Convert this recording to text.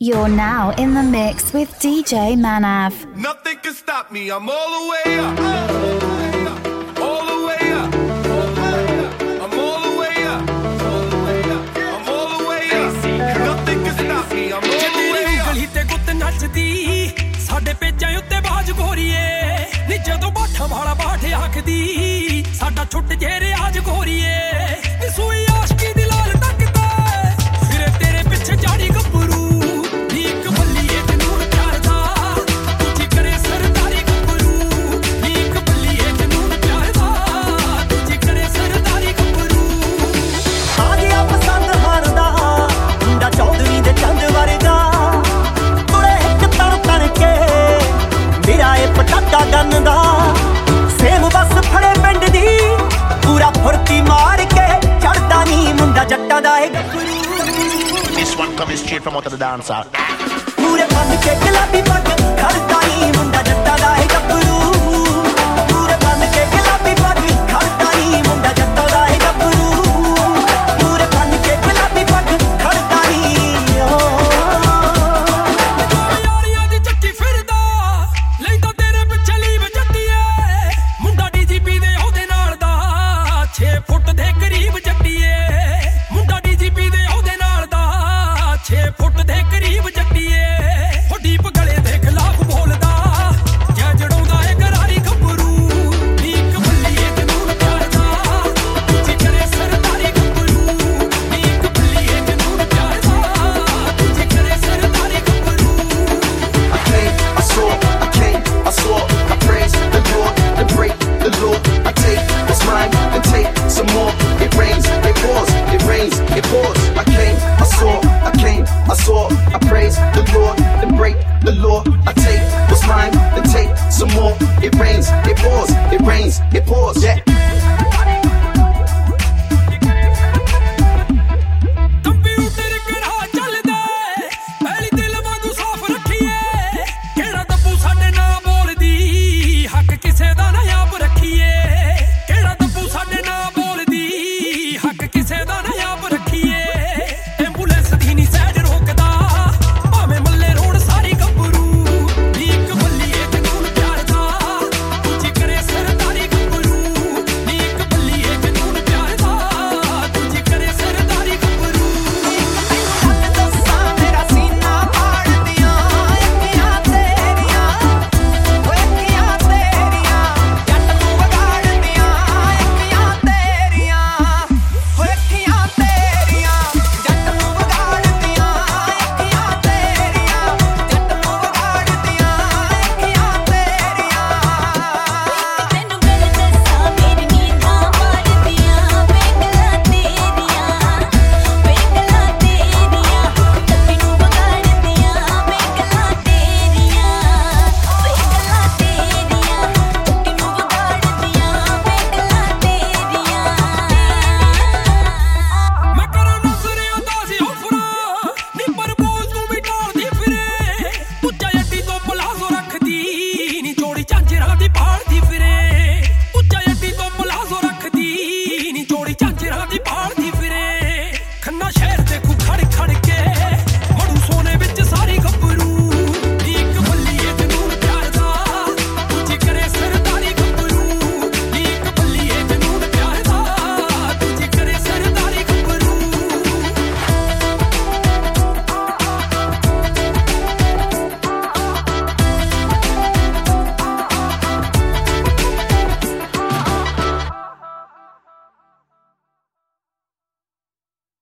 You're now in the mix with DJ Manav. Nothing can stop me. I'm all the way up. All the way up. I'm all the way up. I'm all the way up. Nothing can stop me. I'm all the way up. ਗਲੀ ਤੇ ਗੁੱਤ ਨੱਚਦੀ ਸਾਡੇ ਪੇਜਾਂ ਉੱਤੇ ਬਾਜ ਗੋਰੀਏ ਨੀ ਜਦੋਂ ਬਾਠਾ ਵਾਲਾ ਬਾਠ ਆਖਦੀ ਸਾਡਾ ਛੁੱਟ ਜੇ ਰਿਆਜ ਗੋਰੀਏ straight from out of the dance hall. The.